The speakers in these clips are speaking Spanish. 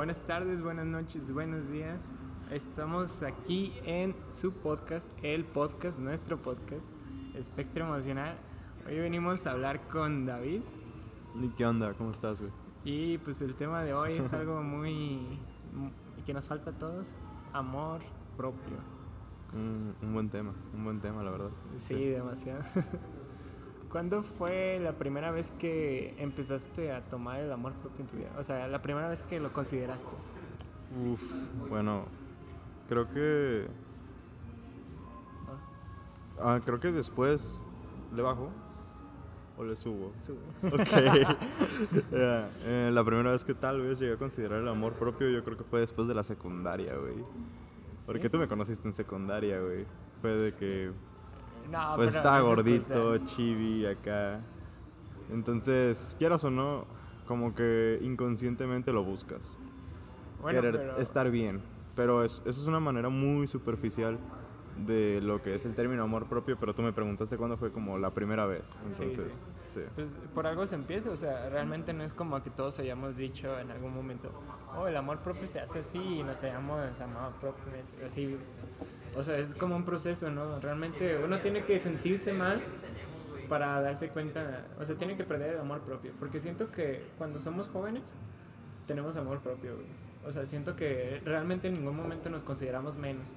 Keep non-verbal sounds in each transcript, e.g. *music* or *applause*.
Buenas tardes, buenas noches, buenos días. Estamos aquí en su podcast, el podcast, nuestro podcast, Espectro Emocional. Hoy venimos a hablar con David. ¿Y qué onda? ¿Cómo estás, güey? Y pues el tema de hoy es algo muy... que nos falta a todos, amor propio. Un, un buen tema, un buen tema, la verdad. Sí, demasiado. *laughs* ¿Cuándo fue la primera vez que empezaste a tomar el amor propio en tu vida? O sea, la primera vez que lo consideraste. Uf, bueno, creo que... Ah, creo que después le bajo o le subo. Sube. Ok. *laughs* Eh, la primera vez que tal vez llegué a considerar el amor propio, yo creo que fue después de la secundaria, güey. Porque ¿Sí? tú me conociste en secundaria, güey. Fue de que No, pues estaba gordito, excusa. chibi acá. Entonces, quieras o no, como que inconscientemente lo buscas. Bueno, querer pero- estar bien. Pero es- eso es una manera muy superficial de lo que es el término amor propio, pero tú me preguntaste cuándo fue como la primera vez. Sí, Entonces, sí. Pues por algo se empieza, o sea, realmente no es como que todos hayamos dicho en algún momento, oh, el amor propio se hace así y nos hayamos amado propiamente, así. O sea, es como un proceso, ¿no? Realmente uno tiene que sentirse mal para darse cuenta, o sea, tiene que perder el amor propio, porque siento que cuando somos jóvenes tenemos amor propio, güey. O sea, siento que realmente en ningún momento nos consideramos menos.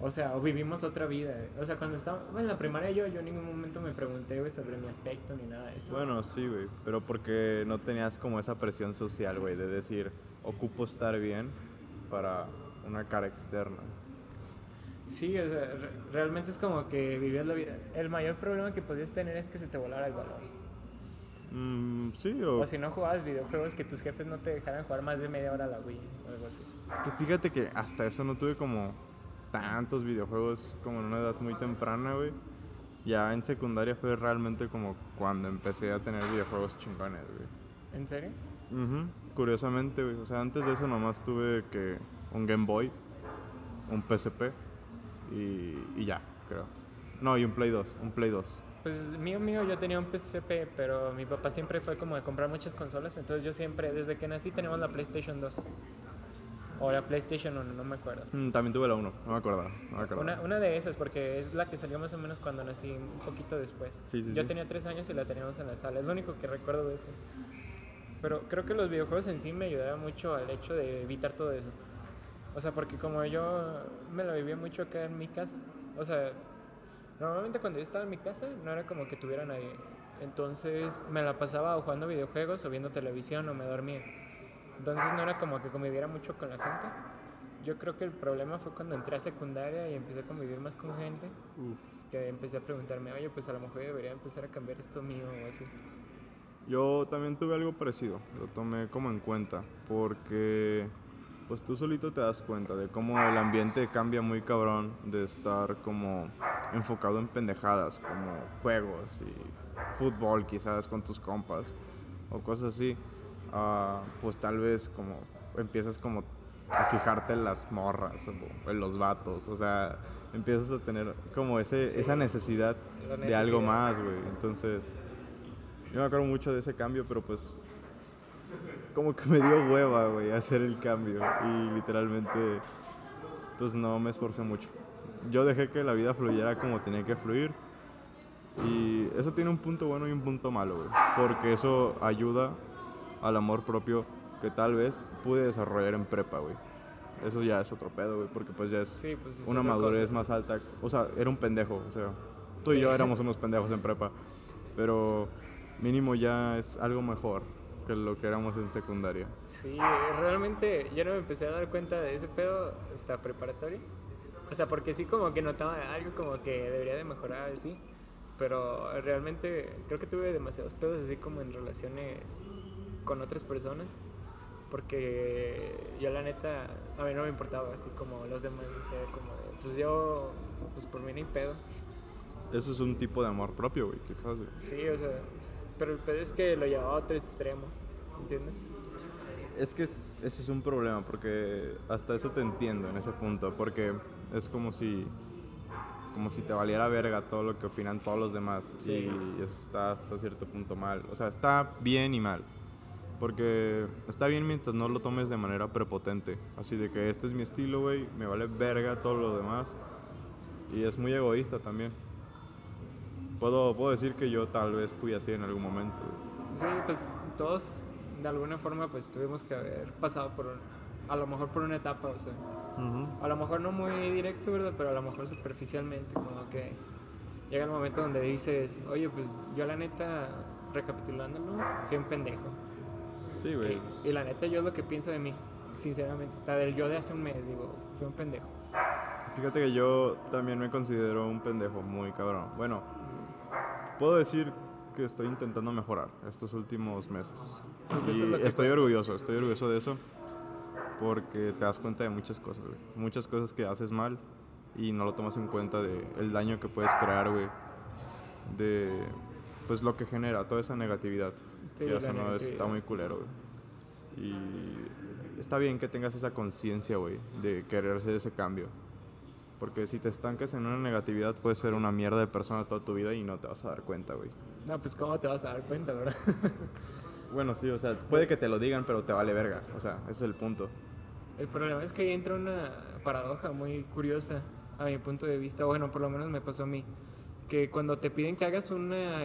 O sea, o vivimos otra vida. O sea, cuando estaba en la primaria yo, yo en ningún momento me pregunté, sobre mi aspecto ni nada de eso. Bueno, sí, güey. Pero porque no tenías como esa presión social, güey, de decir, ocupo estar bien para una cara externa. Sí, o sea, re- realmente es como que vivías la vida. El mayor problema que podías tener es que se te volara el balón. Mm, sí, o... O si no jugabas videojuegos, que tus jefes no te dejaran jugar más de media hora a la Wii o algo así. Es que fíjate que hasta eso no tuve como tantos videojuegos como en una edad muy temprana, güey. Ya en secundaria fue realmente como cuando empecé a tener videojuegos chingones, güey. ¿En serio? Ujú, Curiosamente, güey. O sea, antes de eso nomás tuve que un Game Boy, un PSP y, y ya, creo. No, y un Play 2, un Play 2. Pues mío, mío, yo tenía un PSP, pero mi papá siempre fue como de comprar muchas consolas, entonces yo siempre, desde que nací, teníamos la PlayStation 2. O la PlayStation 1, no me acuerdo. Mm, también tuve la 1, no me acordaba, no me acordaba. Una, una de esas, porque es la que salió más o menos cuando nací, un poquito después. Sí, sí, Yo sí. tenía tres años y la teníamos en la sala, es lo único que recuerdo de eso. Pero creo que los videojuegos en sí me ayudaron mucho al hecho de evitar todo eso. O sea, porque como yo me lo vivía mucho acá en mi casa, o sea, normalmente cuando yo estaba en mi casa no era como que tuviera nadie. Entonces me la pasaba o jugando videojuegos o viendo televisión o me dormía. Entonces no era como que conviviera mucho con la gente. Yo creo que el problema fue cuando entré a secundaria y empecé a convivir más con gente. Que empecé a preguntarme, oye, pues a lo mejor debería empezar a cambiar esto mío o así. Yo también tuve algo parecido, lo tomé como en cuenta, porque pues tú solito te das cuenta de cómo el ambiente cambia muy cabrón de estar como enfocado en pendejadas, como juegos y fútbol quizás con tus compas o cosas así, a, pues tal vez como empiezas como a fijarte en las morras o en los vatos, o sea, empiezas a tener como ese, Sí. esa necesidad La de algo necesidad. más, güey, entonces... Yo me acuerdo mucho de ese cambio, pero pues como que me dio hueva, güey, hacer el cambio y literalmente pues no me esforcé mucho. Yo dejé que la vida fluyera como tenía que fluir y eso tiene un punto bueno y un punto malo, güey, porque eso ayuda al amor propio que tal vez pude desarrollar en prepa, güey. Eso ya es otro pedo, güey, porque pues ya es Sí, pues es una madurez cosa. más alta. O sea, era un pendejo, o sea, tú y yo Sí. éramos *laughs* unos pendejos en prepa, pero mínimo ya es algo mejor que lo que éramos en secundaria. Sí, realmente yo no me empecé a dar cuenta de ese pedo hasta preparatoria. O sea, porque sí como que notaba algo como que debería de mejorar así. Pero realmente creo que tuve demasiados pedos así como en relaciones con otras personas. Porque yo la neta, a mí no me importaba así como los demás. O sea, como de, pues yo, pues por mí ni pedo. Eso es un tipo de amor propio, güey, quizás, güey. Sí, o sea, pero el pedo es que lo llevaba a otro extremo. ¿Entiendes? Es que es- ese es un problema, porque hasta eso te entiendo en ese punto, porque es como si, como si te valiera verga todo lo que opinan todos los demás, Sí. y eso está hasta cierto punto mal. O sea, está bien y mal, Porque está bien mientras no lo tomes de manera prepotente. Así de que este es mi estilo, güey, me vale verga todo lo demás. Y es muy egoísta también. Puedo, puedo decir que yo tal vez fui así en algún momento. Sí, pues todos de alguna forma pues tuvimos que haber pasado por, a lo mejor por una etapa, o sea, a lo mejor no muy directo, ¿verdad? Pero a lo mejor superficialmente, como que llega el momento donde dices, oye, pues yo la neta, recapitulándolo, fui un pendejo. Sí, güey. Y, y la neta yo es lo que pienso de mí, sinceramente, está del yo de hace un mes, digo, fui un pendejo. Fíjate que yo también me considero un pendejo muy cabrón. Bueno, puedo decir que estoy intentando mejorar estos últimos meses. Pues Y es que estoy orgulloso, estoy orgulloso de eso. Porque te das cuenta de muchas cosas, güey. Muchas cosas que haces mal y no lo tomas en cuenta de el daño que puedes crear, güey. De pues lo que genera toda esa negatividad. Sí, eso no es- está muy culero, güey. Y está bien que tengas esa conciencia, güey, de querer hacer ese cambio. Porque si te estancas en una negatividad, puedes ser una mierda de persona toda tu vida y no te vas a dar cuenta, güey. No, pues cómo te vas a dar cuenta, ¿verdad? *laughs* Bueno, sí, o sea, puede que te lo digan, pero te vale verga. O sea, ese es el punto. El problema es que ahí entra una paradoja muy curiosa a mi punto de vista, bueno, por lo menos me pasó a mí, que cuando te piden que hagas una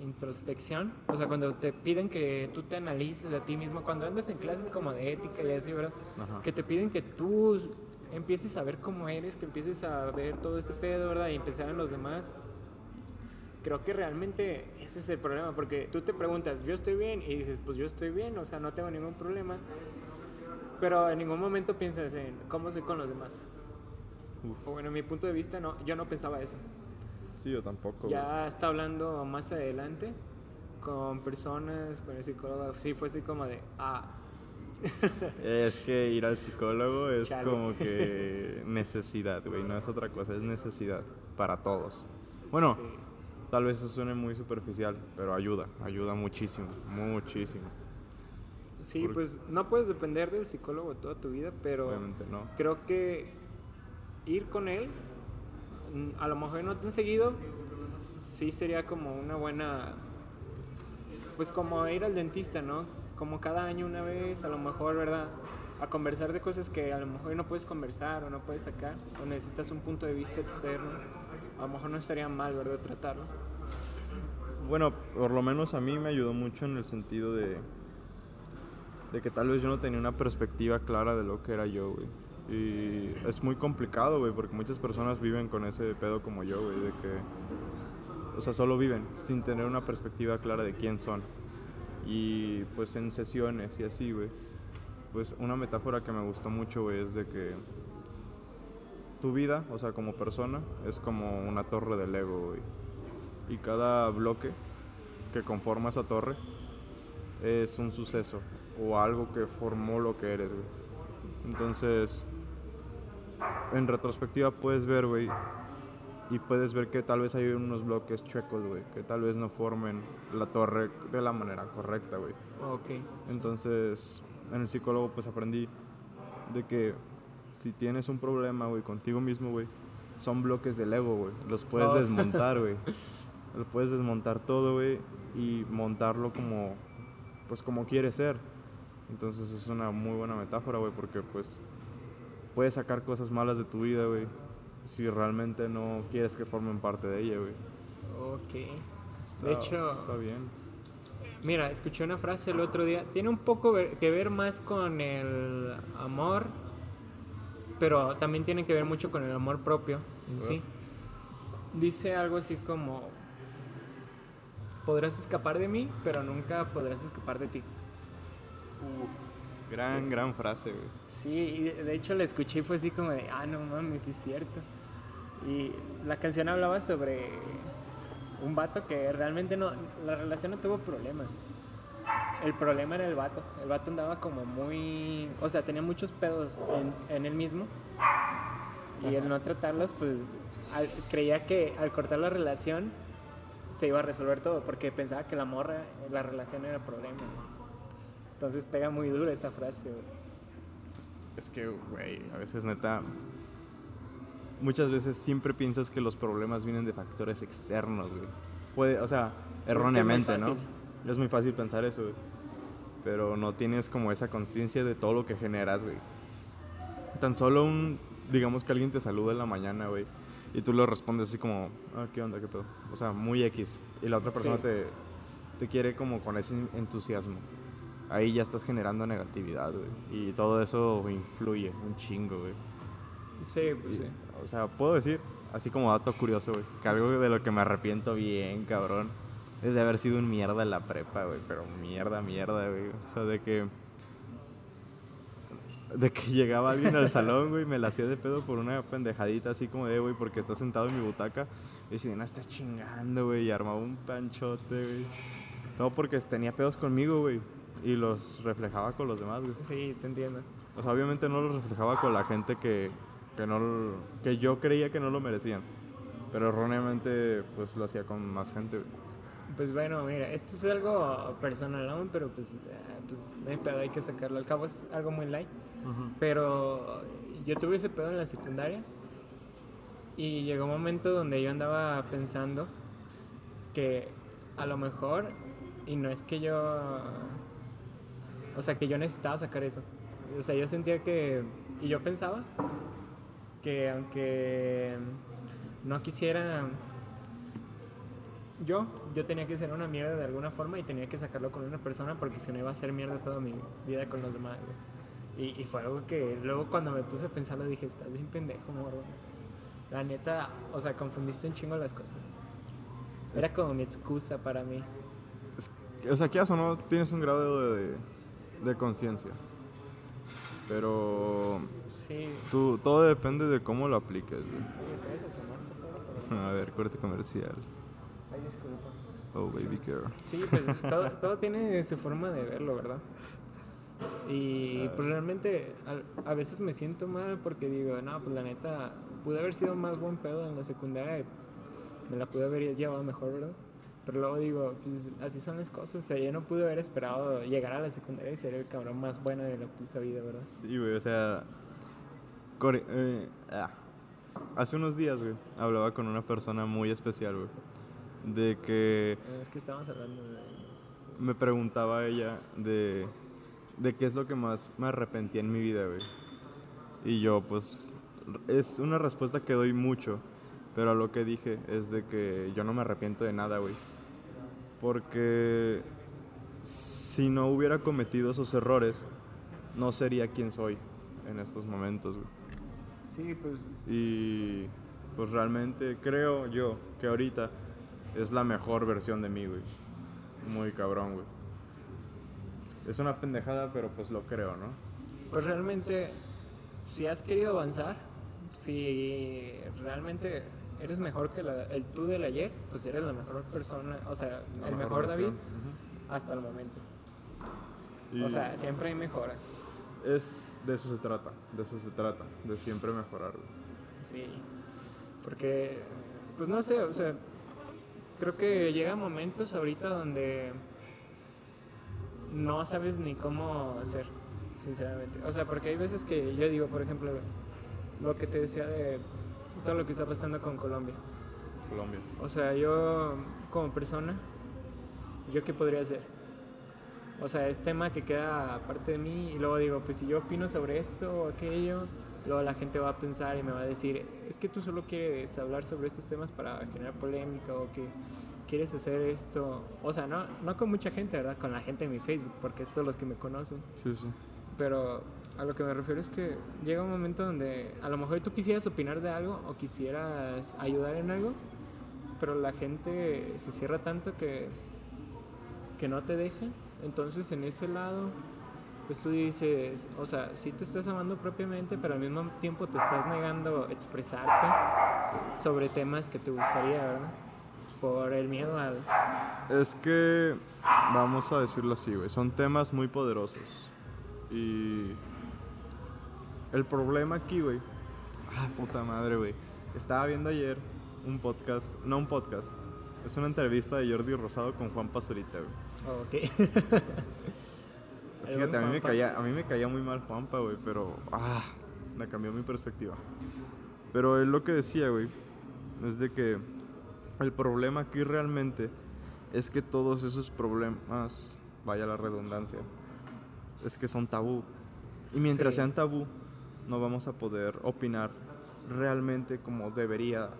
introspección, o sea, cuando te piden que tú te analices a ti mismo, cuando andas en clases como de ética y así, ¿verdad? Ajá. Que te piden que tú empieces a ver cómo eres, que empieces a ver todo este pedo, ¿verdad? Y empezar en los demás. Creo que realmente ese es el problema, porque tú te preguntas, yo estoy bien, y dices, pues yo estoy bien, o sea, no tengo ningún problema. Pero en ningún momento piensas en cómo soy con los demás. Uf. O bueno, en mi punto de vista, no, yo no pensaba eso. Sí, yo tampoco. güey. Ya está hablando más adelante con personas, con el psicólogo, sí, fue así como de, ah, *laughs* Es que ir al psicólogo es Chale. como que *laughs* necesidad, güey. No es otra cosa, es necesidad para todos. Bueno, sí. Tal vez eso suene muy superficial, pero ayuda, ayuda muchísimo, muchísimo. Sí, pues no puedes depender del psicólogo toda tu vida, pero no. creo que ir con él, a lo mejor no tan seguido, sí sería como una buena, pues como ir al dentista, ¿no? Como cada año una vez, a lo mejor, ¿verdad? A conversar de cosas que a lo mejor no puedes conversar o no puedes sacar, o necesitas un punto de vista externo. A lo mejor no estaría mal, ¿verdad? Tratarlo. Bueno, por lo menos a mí me ayudó mucho en el sentido de, que tal vez yo no tenía una perspectiva clara de lo que era yo, güey. Y es muy complicado, güey, porque muchas personas viven con ese pedo como yo, güey, de que, o sea, solo viven sin tener una perspectiva clara de quién son. Y pues en sesiones y así, güey, pues una metáfora que me gustó mucho, güey, es de que tu vida, o sea, como persona, es como una torre de Lego, güey. Y cada bloque que conforma esa torre es un suceso o algo que formó lo que eres, güey. Entonces, en retrospectiva puedes ver, güey, y puedes ver que tal vez hay unos bloques chuecos, güey, que tal vez no formen la torre de la manera correcta, güey. Ok. Entonces, en el psicólogo pues aprendí de que si tienes un problema, güey, contigo mismo, güey, son bloques del ego, güey. Los puedes Oh. desmontar, güey. *laughs* Lo puedes desmontar todo, güey, y montarlo como, pues como quieres ser. Entonces es una muy buena metáfora, güey, porque pues puedes sacar cosas malas de tu vida, güey, si realmente no quieres que formen parte de ella, güey. Ok. Está- De hecho, está bien. Mira, escuché una frase el otro día. Tiene un poco que ver más con el amor, pero también tiene que ver mucho con el amor propio en sí. Dice algo así como, podrás escapar de mí, pero nunca podrás escapar de ti. Gran, gran frase, güey. Sí, y de de hecho la escuché y fue así como de, ah, no mames, sí es cierto. Y la canción hablaba sobre un vato que realmente no, la relación no tuvo problemas. El problema era el vato. El vato andaba como muy, o sea, tenía muchos pedos en, en él mismo. Y el no tratarlos, pues al- creía que al cortar la relación se iba a resolver todo, porque pensaba que la morra, la relación era el problema. Entonces pega muy duro esa frase, güey. Es que, güey, a veces neta. Muchas veces siempre piensas que los problemas vienen de factores externos, güey. Puede, o sea, erróneamente, ¿no? fácil. Es muy fácil pensar eso, güey. pero no tienes como esa conciencia de todo lo que generas, güey. Tan solo un, digamos que alguien te saluda en la mañana, güey, y tú le respondes así como, ah, ¿qué onda, qué pedo? O sea, muy X. Y la otra persona Sí. te, te quiere como con ese entusiasmo. Ahí ya estás generando negatividad, güey. Y todo eso influye un chingo, güey. Sí, pues Y, sí. O sea, puedo decir, así como dato curioso, güey, que algo de lo que me arrepiento bien, cabrón, es de haber sido un mierda en la prepa, güey, pero mierda, mierda, güey. O sea, de que. De que llegaba alguien al salón, güey, me la hacía de pedo por una pendejadita así como de, güey, porque está sentado en mi butaca. Y decía, no estás chingando, güey, y armaba un panchote, güey. Todo porque tenía pedos conmigo, güey, y los reflejaba con los demás, güey. Sí, te entiendo. O sea, obviamente no lo reflejaba con la gente que, que, no, que yo creía que no lo merecían. Pero erróneamente, pues lo hacía con más gente. güey. Pues bueno, mira, esto es algo personal aún, pero pues, ah, pues no hay pedo, hay que sacarlo. Al cabo es algo muy light. Pero yo tuve ese pedo en la secundaria y llegó un momento donde yo andaba pensando que a lo mejor, y no es que yo, o sea, que yo necesitaba sacar eso. O sea, yo sentía que, y yo pensaba que aunque no quisiera yo, yo tenía que ser una mierda de alguna forma y tenía que sacarlo con una persona porque si no iba a ser mierda toda mi vida con los demás. Y, y fue algo que luego cuando me puse a pensarlo dije, estás bien pendejo, morro. La neta, o sea, confundiste un chingo las cosas. Era como mi excusa para mí. O sea, quieras o no, tienes un grado de, de conciencia. Pero Sí. tú, todo depende de cómo lo apliques, güey. *laughs* A ver, corte comercial. Ay, disculpa. Oh, baby girl. Sí, pues todo, *laughs* todo tiene su forma de verlo, ¿verdad? Y pues realmente a, a veces me siento mal porque digo, no, pues la neta, pude haber sido más buen pedo en la secundaria y me la pude haber llevado mejor, ¿verdad? Pero luego digo, pues así son las cosas, o sea, yo no pude haber esperado llegar a la secundaria y ser el cabrón más bueno de la puta vida, ¿verdad? Sí, güey, o sea. core- eh, ah. Hace unos días, güey, hablaba con una persona muy especial, güey. De que Es que estamos hablando de... me preguntaba ella de, de qué es lo que más me arrepentía en mi vida, güey. Y yo, pues, es una respuesta que doy mucho, pero a lo que dije es de que yo no me arrepiento de nada, güey. Porque si no hubiera cometido esos errores, no sería quien soy en estos momentos, güey. Sí, pues Y pues realmente creo yo que ahorita es la mejor versión de mí, güey. Muy cabrón, güey. Es una pendejada, pero pues lo creo, ¿no? Pues realmente, si has querido avanzar, si realmente eres mejor que la- el tú del ayer, pues eres la mejor persona, o sea, La el mejor David hasta el momento. O sea, siempre hay mejora. es de eso se trata, de eso se trata, de siempre mejorar. Sí. Porque, pues no sé, o sea, creo que llegan momentos ahorita donde no sabes ni cómo hacer, sinceramente. O sea, porque hay veces que yo digo, por ejemplo, lo que te decía de todo lo que está pasando con Colombia. Colombia. O sea, yo como persona, ¿yo qué podría hacer? O sea, es tema que queda aparte de mí y luego digo, pues si yo opino sobre esto o aquello, luego la gente va a pensar y me va a decir, es que tú solo quieres hablar sobre estos temas para generar polémica o que quieres hacer esto. O sea, no, no con mucha gente, ¿verdad? Con la gente de mi Facebook, porque estos son los que me conocen. Sí, sí. Pero a lo que me refiero es que llega un momento donde a lo mejor tú quisieras opinar de algo o quisieras ayudar en algo, pero la gente se cierra tanto que, que no te deja. Entonces en ese lado, pues tú dices, o sea, sí te estás amando propiamente, pero al mismo tiempo te estás negando expresarte sobre temas que te gustaría, ¿verdad? Por el miedo al... Es que, vamos a decirlo así, güey, son temas muy poderosos. Y el problema aquí, güey, ah, puta madre, güey. Estaba viendo ayer un podcast, no un podcast, es una entrevista de Jordi Rosado con Juan Pazurita, güey. Oh, ok. *laughs* Fíjate, a mí, me caía, a mí me caía muy mal Juanpa, güey, pero ah, me cambió mi perspectiva. Pero él lo que decía, güey, es de que el problema aquí realmente es que todos esos problemas, vaya la redundancia, es que son tabú. Y mientras Sí. sean tabú, no vamos a poder opinar realmente como debería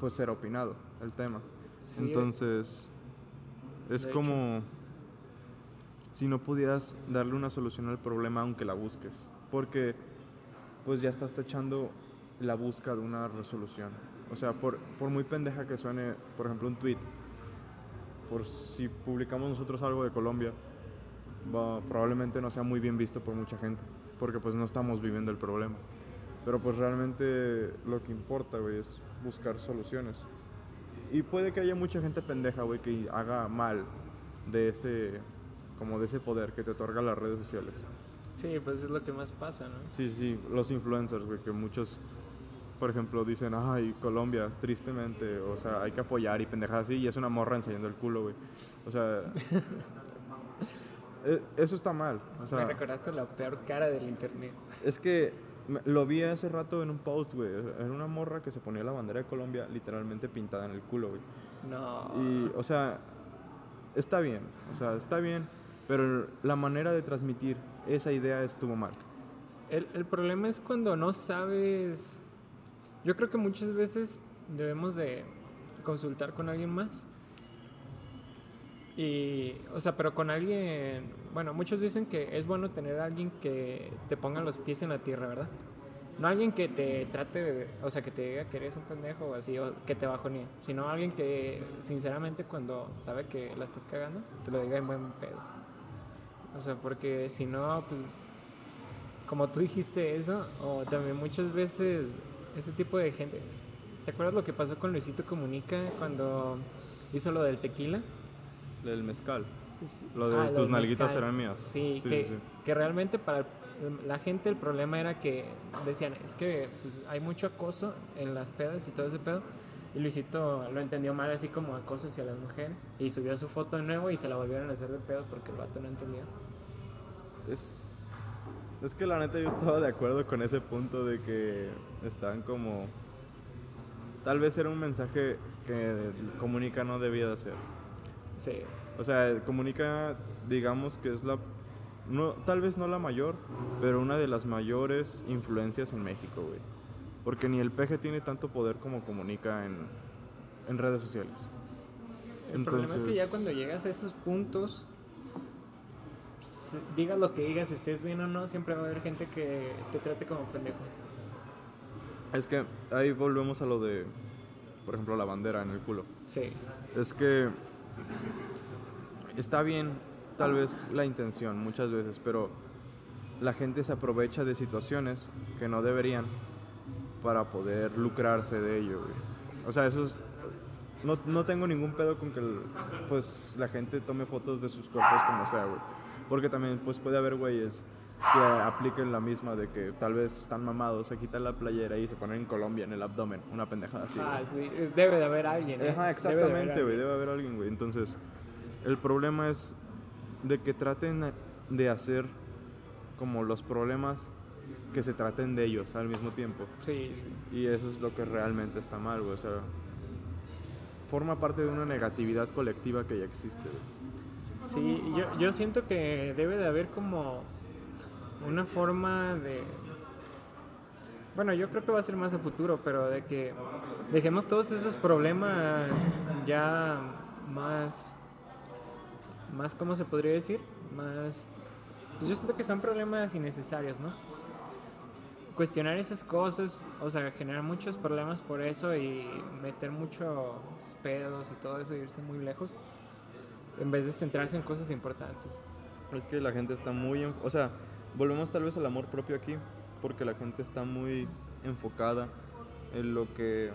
pues ser opinado el tema. Sí, Entonces, es de hecho. como si no pudieras darle una solución al problema aunque la busques, porque pues ya estás echando la busca de una resolución. O sea, por, por muy pendeja que suene, por ejemplo, un tweet, por si publicamos nosotros algo de Colombia, va- probablemente no sea muy bien visto por mucha gente, porque pues no estamos viviendo el problema. Pero pues realmente lo que importa, güey, es buscar soluciones. Y puede que haya mucha gente pendeja, güey, que haga mal de ese, como de ese poder que te otorga las redes sociales. Sí, pues es lo que más pasa, ¿no? Sí, sí, sí, los influencers, güey, que muchos, por ejemplo, dicen, ay, Colombia, tristemente, o sea, hay que apoyar y pendejadas así, y es una morra enseñando el culo, güey. O sea, *laughs* e- eso está mal. O Me sea, recordaste la peor cara del internet. es que me- lo vi hace rato en un post, güey. Era una morra que se ponía la bandera de Colombia literalmente pintada en el culo, güey. No. Y, o sea, está bien, o sea, está bien, pero la manera de transmitir esa idea estuvo mal. El, el problema es cuando no sabes. Yo creo que muchas veces debemos de consultar con alguien más. Y, o sea, pero con alguien, bueno, muchos dicen que es bueno tener a alguien que te ponga los pies en la tierra, ¿verdad? No alguien que te trate de, o sea, que te diga que eres un pendejo o así, o que te bajonee, sino alguien que, sinceramente, cuando sabe que la estás cagando, te lo diga en buen pedo. O sea, porque si no, pues como tú dijiste eso, o también muchas veces ese tipo de gente. ¿Te acuerdas lo que pasó con Luisito Comunica cuando hizo lo del tequila? El mezcal. Lo de Ah, tus del nalguitas mezcal. serán mías. Sí, Sí, que, sí, que realmente para la gente el problema era que decían, es que pues, hay mucho acoso en las pedas y todo ese pedo. Y Luisito lo entendió mal así como acoso hacia las mujeres. Y subió su foto de nuevo y se la volvieron a hacer de pedo porque el vato no entendía. Es, es que la neta yo estaba de acuerdo con ese punto de que están como... Tal vez era un mensaje que Comunica no debía de hacer. Sí, O sea, Comunica, digamos que es la... No, tal vez no la mayor, pero una de las mayores influencias en México, güey. Porque ni el PG tiene tanto poder como Comunica en, en redes sociales. El problema es que ya cuando llegas a esos puntos, pues, digas lo que digas, estés bien o no, siempre va a haber gente que te trate como pendejo. Es que ahí volvemos a lo de, por ejemplo, la bandera en el culo. Sí, Es que está bien, tal vez la intención muchas veces, pero la gente se aprovecha de situaciones que no deberían para poder lucrarse de ello. güey. O sea, eso es... No, no tengo ningún pedo con que pues, la gente tome fotos de sus cuerpos como sea, güey. Porque también pues, puede haber güeyes que apliquen la misma de que tal vez están mamados, se quitan la playera y se ponen en Colombia en el abdomen, una pendejada así. ah, sí, debe de haber alguien. ¿eh? Ajá, Debe de haber exactamente, güey. alguien. Debe haber alguien, güey. Entonces, el problema es de que traten de hacer como los problemas que se traten de ellos al mismo tiempo. Sí, sí. Y eso es lo que realmente está mal, güey. O sea, forma parte de una negatividad colectiva que ya existe, güey. Sí, yo, yo siento que debe de haber como una forma de... Bueno, yo creo que va a ser más a futuro, pero de que dejemos todos esos problemas ya más... Más, ¿cómo se podría decir? Más... Pues yo siento que son problemas innecesarios, ¿no? Cuestionar esas cosas, o sea, generar muchos problemas por eso y meter muchos pedos y todo eso, irse muy lejos en vez de centrarse en cosas importantes. Es que la gente está muy... O sea, volvemos tal vez al amor propio aquí, porque la gente está muy enfocada en lo que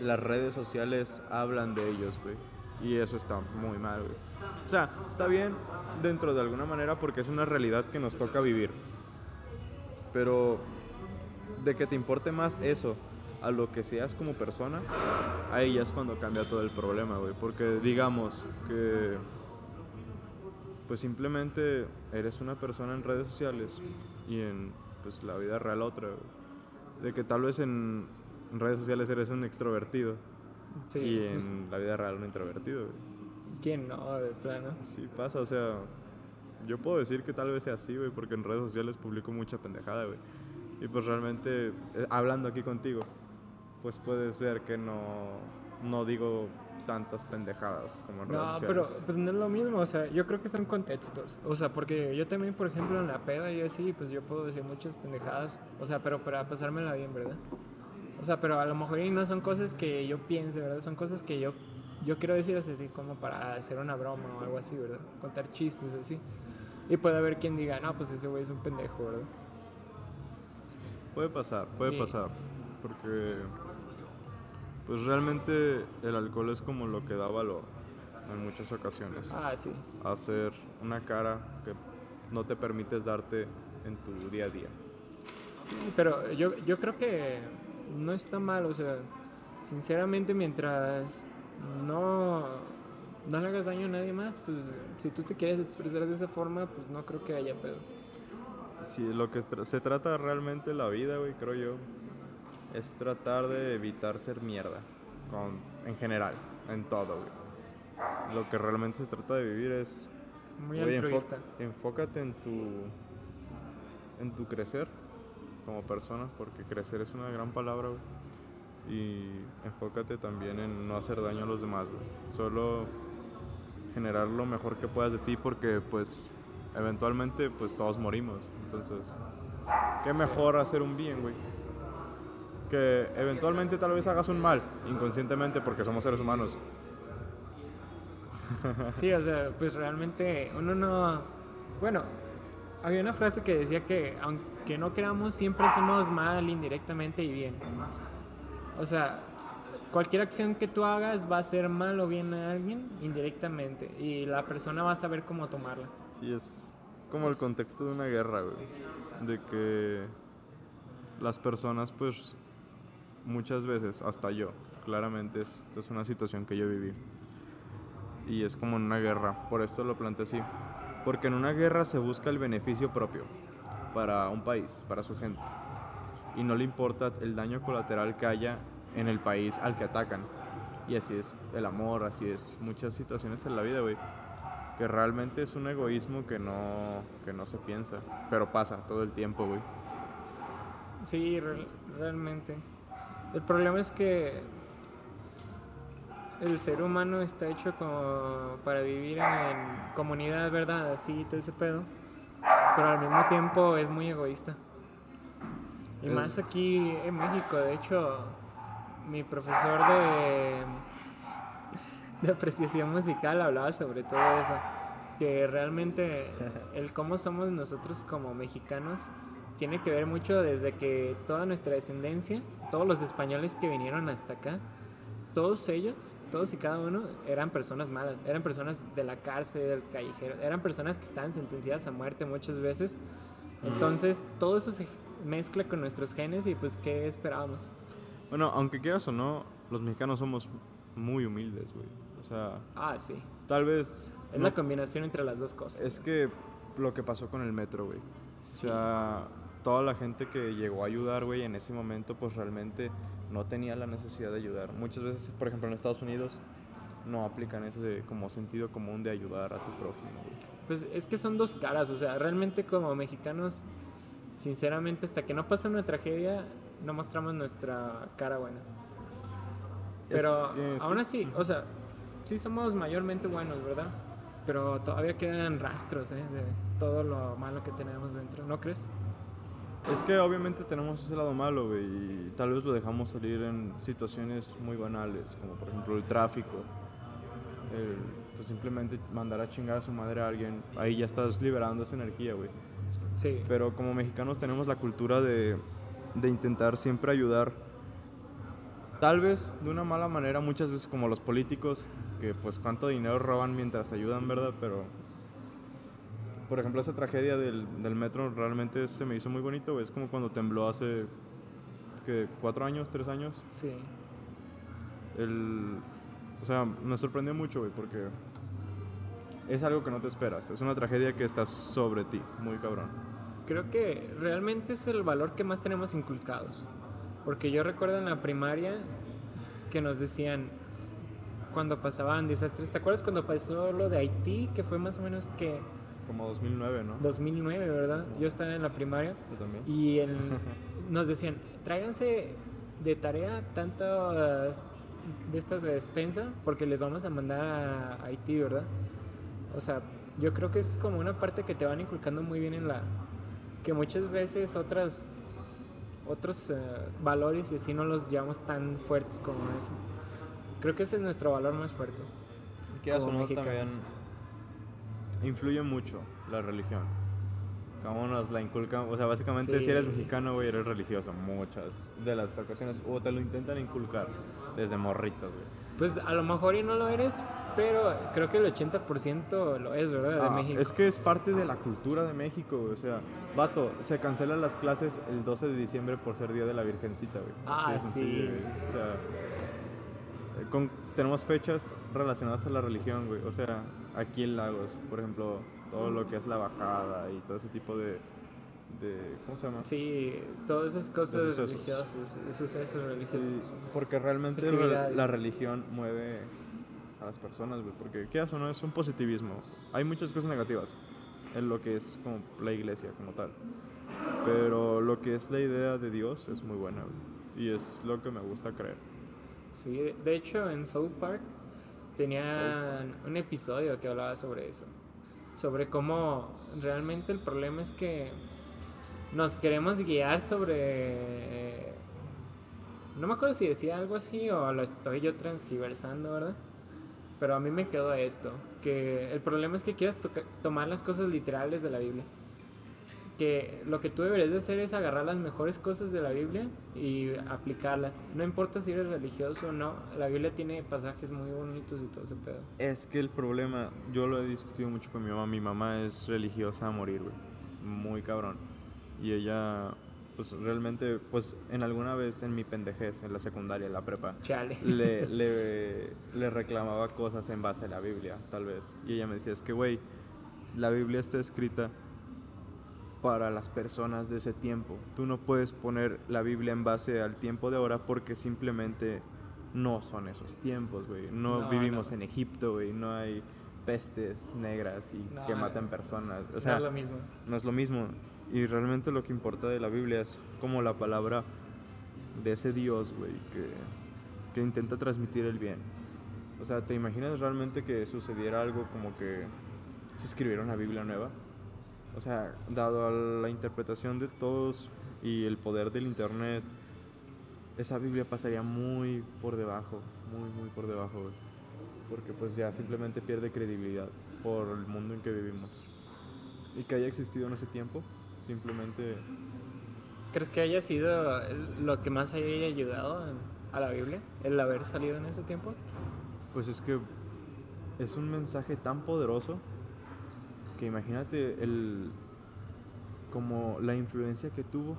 las redes sociales hablan de ellos, güey. Y eso está muy mal, güey. O sea, está bien dentro de alguna manera porque es una realidad que nos toca vivir. Pero de que te importe más eso a lo que seas como persona, ahí ya es cuando cambia todo el problema, güey. Porque digamos que pues simplemente eres una persona en redes sociales y en pues la vida real otra. De que tal vez en redes sociales eres un extrovertido Sí. y en la vida real un introvertido. ¿Quién no, de plano? Sí pasa, o sea, yo puedo decir que tal vez sea así, güey, porque en redes sociales publico mucha pendejada, güey. Y pues realmente, eh, hablando aquí contigo, pues puedes ver que no, no digo tantas pendejadas como No, pero no es lo mismo, o sea, yo creo que son contextos. O sea, porque yo también, por ejemplo, en la peda y así, pues yo puedo decir muchas pendejadas. O sea, pero para pasármela bien, ¿verdad? O sea, pero a lo mejor y no son cosas que yo piense, ¿verdad? Son cosas que yo, yo quiero decir así como para hacer una broma o algo así, ¿verdad? Contar chistes así. Y puede haber quien diga, no, pues ese güey es un pendejo, ¿verdad? Puede pasar, puede Sí. pasar. Porque, pues realmente el alcohol es como lo que da valor en muchas ocasiones. Ah, sí. Hacer una cara que no te permites darte en tu día a día. Sí, pero yo, yo creo que no está mal, o sea, sinceramente mientras no, no le hagas daño a nadie más, pues si tú te quieres expresar de esa forma, pues no creo que haya pedo. Si lo que se trata realmente la vida, güey, creo yo, es tratar de evitar ser mierda. Con, en general, en todo, güey. Lo que realmente se trata de vivir es Muy Güey, altruista. enfócate en tu en tu crecer como persona, porque crecer es una gran palabra, güey. Y enfócate también en no hacer daño a los demás, güey. Solo generar lo mejor que puedas de ti porque pues eventualmente pues todos morimos. Entonces, qué mejor hacer un bien, güey. Que eventualmente tal vez hagas un mal inconscientemente porque somos seres humanos. *laughs* Sí, o sea, pues realmente uno no... Bueno, había una frase que decía que aunque no queramos, siempre hacemos mal indirectamente y bien. O sea, cualquier acción que tú hagas va a ser mal o bien a alguien indirectamente y la persona va a saber cómo tomarla. Sí, es como el contexto de una guerra, güey. De que las personas, pues, muchas veces, hasta yo, claramente, esto es una situación que yo viví. Y es como en una guerra, por esto lo planteé así. Porque en una guerra se busca el beneficio propio para un país, para su gente. Y no le importa el daño colateral que haya en el país al que atacan. Y así es el amor, así es muchas situaciones en la vida, güey que realmente es un egoísmo que no, que no se piensa, pero pasa todo el tiempo, güey. Sí, real- realmente. El problema es que el ser humano está hecho como para vivir en comunidad, ¿verdad? Así, todo ese pedo. Pero al mismo tiempo es muy egoísta. Y Es- más aquí en México. De hecho, mi profesor de, de apreciación musical hablaba sobre todo eso. Que realmente el cómo somos nosotros como mexicanos tiene que ver mucho desde que toda nuestra descendencia, todos los españoles que vinieron hasta acá, todos ellos, todos y cada uno, eran personas malas, eran personas de la cárcel, del callejero, eran personas que estaban sentenciadas a muerte muchas veces. Entonces, todo eso se mezcla con nuestros genes y pues, ¿qué esperábamos? Bueno, aunque quieras o no, los mexicanos somos muy humildes, güey. O sea, Ah, sí. tal vez... Es no- la combinación entre las dos cosas. es que lo que pasó con el metro, güey. O sea, toda la gente que llegó a ayudar, güey, en ese momento, pues realmente no tenía la necesidad de ayudar. Muchas veces, por ejemplo, en Estados Unidos, no aplican ese como sentido común de ayudar a tu prójimo, güey. Pues es que son dos caras, o sea, realmente como mexicanos, sinceramente, hasta que no pasa una tragedia, no mostramos nuestra cara buena. Es Pero sí. aún así, o sea, sí somos mayormente buenos, ¿verdad? Pero todavía quedan rastros ¿eh? de todo lo malo que tenemos dentro, ¿no crees? Es que obviamente tenemos ese lado malo, güey, y tal vez lo dejamos salir en situaciones muy banales, como por ejemplo el tráfico. El, pues simplemente mandar a chingar a su madre a alguien, ahí ya estás liberando esa energía, güey. Sí. Pero como mexicanos tenemos la cultura de, de intentar siempre ayudar. Tal vez de una mala manera, muchas veces como los políticos, que pues cuánto dinero roban mientras ayudan, ¿verdad? Pero, por ejemplo, esa tragedia del, del metro realmente se me hizo muy bonito. Es como cuando tembló hace, que ¿Cuatro años? ¿Tres años? Sí. El, o sea, me sorprendió mucho, güey, porque es algo que no te esperas. Es una tragedia que está sobre ti, muy cabrón. Creo que realmente es el valor que más tenemos inculcados. Porque yo recuerdo en la primaria que nos decían cuando pasaban desastres. ¿Te acuerdas cuando pasó lo de Haití? Que fue más o menos que Como 2009, ¿no? 2009, ¿verdad? Yo estaba en la primaria. Yo también. Y el- *laughs* nos decían, tráiganse de tarea tantas de estas de despensa porque les vamos a mandar a Haití, ¿verdad? O sea, yo creo que es como una parte que te van inculcando muy bien en la... que muchas veces otras otros eh, valores y así no los llevamos tan fuertes como eso. Creo que ese es nuestro valor más fuerte. Mexicanos. también influye mucho la religión. Cómo nos la inculcan. O sea, básicamente, Sí. si eres mexicano, güey, eres religioso. Muchas de las ocasiones. O te lo intentan inculcar desde morritos, güey. Pues a lo mejor y no lo eres, pero creo que el 80% lo es, ¿verdad? De Ah, México. Es que es parte de la cultura de México, güey. O sea, vato, se cancelan las clases el 12 de diciembre por ser Día de la Virgencita, güey. Ah, sencillo, sí, sí, sí. O sea, eh, con- tenemos fechas relacionadas a la religión, güey. O sea, aquí en Lagos, por ejemplo, todo lo que es la bajada y todo ese tipo de. de ¿Cómo se llama? Sí, todas esas cosas sucesos. religiosas, sucesos religiosos. Sí, porque realmente la, religión mueve a las personas, güey. Porque, ¿qué hace? No es un positivismo. Hay muchas cosas negativas en lo que es como la iglesia como tal. Pero lo que es la idea de Dios es muy buena, güey. Y es lo que me gusta creer. Sí, de hecho en South Park tenían un episodio que hablaba sobre eso. Sobre cómo realmente el problema es que nos queremos guiar sobre... No me acuerdo si decía algo así o lo estoy yo transgiversando, ¿verdad? Pero a mí me quedó esto, que el problema es que quieras tomar las cosas literales de la Biblia. Que lo que tú deberías de hacer es agarrar las mejores cosas de la Biblia y aplicarlas. No importa si eres religioso o no, la Biblia tiene pasajes muy bonitos y todo ese pedo. Es que el problema, yo lo he discutido mucho con mi mamá. Mi mamá es religiosa a morir, güey. Muy cabrón. Y ella, pues realmente, pues en alguna vez en mi pendejez, en la secundaria, en la prepa, Chale. le, *laughs* le, le reclamaba cosas en base a la Biblia, tal vez. Y ella me decía, es que, güey, la Biblia está escrita para las personas de ese tiempo. Tú no puedes poner la Biblia en base al tiempo de ahora porque simplemente no son esos tiempos, güey. No, No, vivimos no. en Egipto, güey. No hay pestes negras y No, que no. matan personas. O No sea, es lo mismo. no es lo mismo. Y realmente lo que importa de la Biblia es como la palabra de ese Dios, güey, que, que intenta transmitir el bien. O sea, ¿te imaginas realmente que sucediera algo como que se escribiera una Biblia nueva? O sea, dado a la interpretación de todos y el poder del Internet, esa Biblia pasaría muy por debajo, muy, muy por debajo, güey. Porque pues ya simplemente pierde credibilidad por el mundo en que vivimos. Y que haya existido en ese tiempo, simplemente... ¿Crees que haya sido lo que más haya ayudado a la Biblia? El haber salido en ese tiempo. Pues es que es un mensaje tan poderoso imagínate el como la influencia que tuvo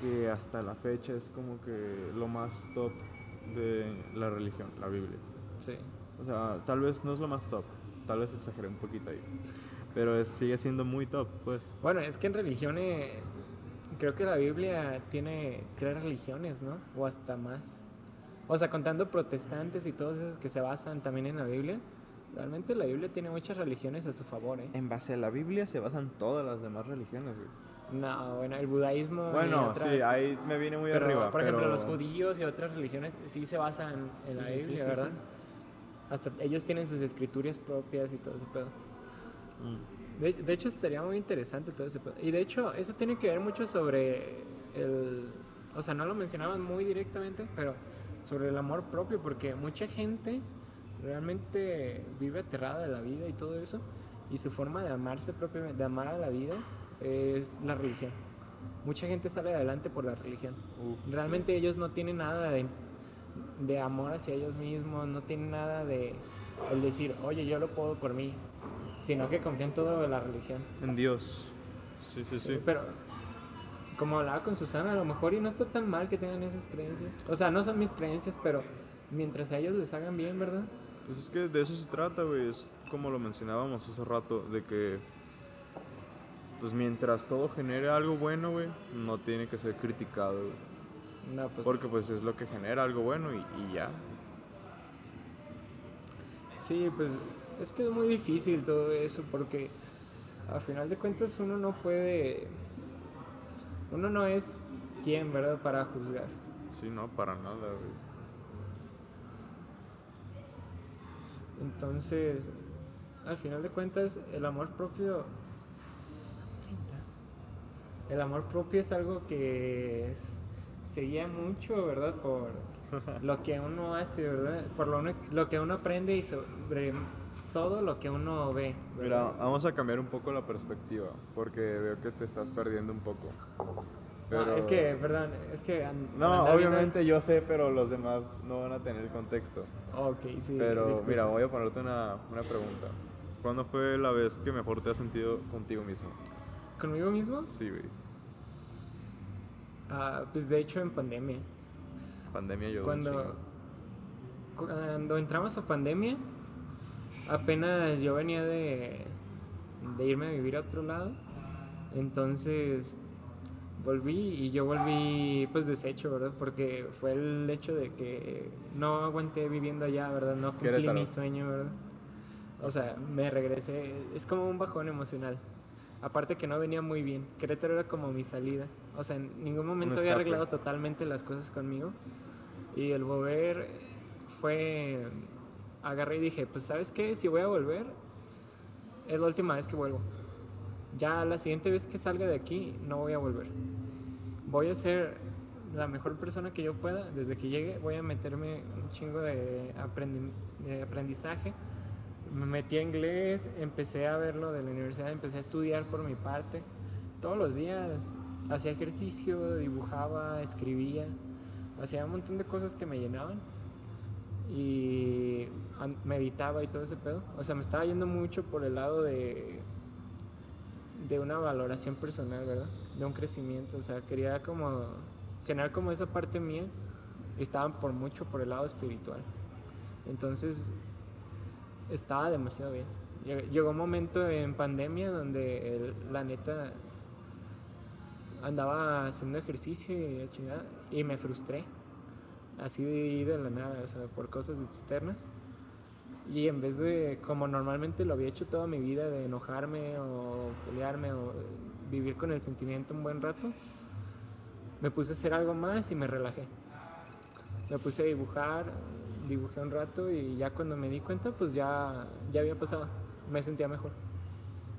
que hasta la fecha es como que lo más top de la religión, la Biblia. Sí. O sea, tal vez no es lo más top, tal vez exageré un poquito ahí, pero es- sigue siendo muy top, pues. Bueno, es que en religiones, creo que la Biblia tiene tres religiones, ¿no? O hasta más. O sea, contando protestantes y todos esos que se basan también en la Biblia, realmente la Biblia tiene muchas religiones a su favor, ¿eh? En base a la Biblia se basan todas las demás religiones, güey. No, bueno, el budismo. y Bueno, otras, sí, ahí me viene muy pero, arriba. por ejemplo, pero- los judíos y otras religiones sí se basan en la Sí, sí, Biblia, sí, ¿verdad? Hasta ellos tienen sus escrituras propias y todo ese pedo. Mm. De, de hecho, estaría muy interesante todo ese pedo. Y de hecho, eso tiene que ver mucho sobre el... O sea, no lo mencionaban muy directamente, pero sobre el amor propio, porque mucha gente realmente vive aterrada de la vida y todo eso, y su forma de amarse propiamente, de amar a la vida, es la religión. Mucha gente sale adelante por la religión. Uf, Realmente ellos no tienen nada de, de amor hacia ellos mismos, no tienen nada de el decir, oye, yo lo puedo por mí, sino que confían todo en la religión. En Dios. Sí, sí, sí. Pero, como hablaba con Susana, a lo mejor y no está tan mal que tengan esas creencias. O sea, no son mis creencias, pero mientras a ellos les hagan bien, ¿verdad? Pues es que de eso se trata, güey. Es como lo mencionábamos hace rato, de que, pues mientras todo genere algo bueno, güey, no tiene que ser criticado, güey. No, pues. Porque pues es lo que genera algo bueno y, y ya. Sí, pues es que es muy difícil todo eso porque a final de cuentas uno no puede, uno no es quien, ¿verdad? Para juzgar. Sí, no, para nada, güey. Entonces, al final de cuentas, el amor propio. El amor propio es algo que se guía mucho, ¿verdad? Por lo que uno hace, ¿verdad? Por lo, uno- lo que uno aprende y sobre todo lo que uno ve. Mira, ¿verdad? vamos a cambiar un poco la perspectiva, porque veo que te estás perdiendo un poco. Ah, es que, perdón, es que. No, obviamente yo sé, pero los demás no van a tener el contexto. Ok, sí. Pero disculpa. mira, voy a ponerte una, una pregunta. ¿Cuándo fue la vez que mejor te has sentido contigo mismo? ¿Conmigo mismo? Sí, güey. Ah, pues de hecho en pandemia. Pandemia un Cuando, cuando entramos a pandemia, apenas yo venía de, de irme a vivir a otro lado. Entonces volví y yo volví pues deshecho, ¿verdad? Porque fue el hecho de que no aguanté viviendo allá, ¿verdad? No cumplí Querétaro. mi sueño, ¿verdad? O sea, me regresé. Es como un bajón emocional. Aparte que no venía muy bien. Querétaro era como mi salida. O sea, en ningún momento había arreglado totalmente las cosas conmigo. Y el volver fue... Agarré y dije, pues sabes qué, si voy a volver, es la última vez que vuelvo. Ya la siguiente vez que salga de aquí, no voy a volver. Voy a ser la mejor persona que yo pueda. Desde que llegue voy a meterme un chingo de, aprendi- de aprendizaje. Me metí a inglés, empecé a ver lo de la universidad, empecé a estudiar por mi parte. Todos los días hacía ejercicio, dibujaba, escribía, hacía un montón de cosas que me llenaban y meditaba y todo ese pedo. O sea, me estaba yendo mucho por el lado de de una valoración personal, ¿verdad? De un crecimiento, o sea, quería como generar como esa parte mía estaba por mucho por el lado espiritual. Entonces, estaba demasiado bien. Lle- Llegó un momento en pandemia donde la neta andaba haciendo ejercicio y y me frustré. Así de, de la nada, o sea, por cosas externas. Y en vez de, como normalmente lo había hecho toda mi vida, de enojarme o pelearme o vivir con el sentimiento un buen rato, me puse a hacer algo más y me relajé. Me puse a dibujar, dibujé un rato y ya cuando me di cuenta, pues ya, ya había pasado. Me sentía mejor.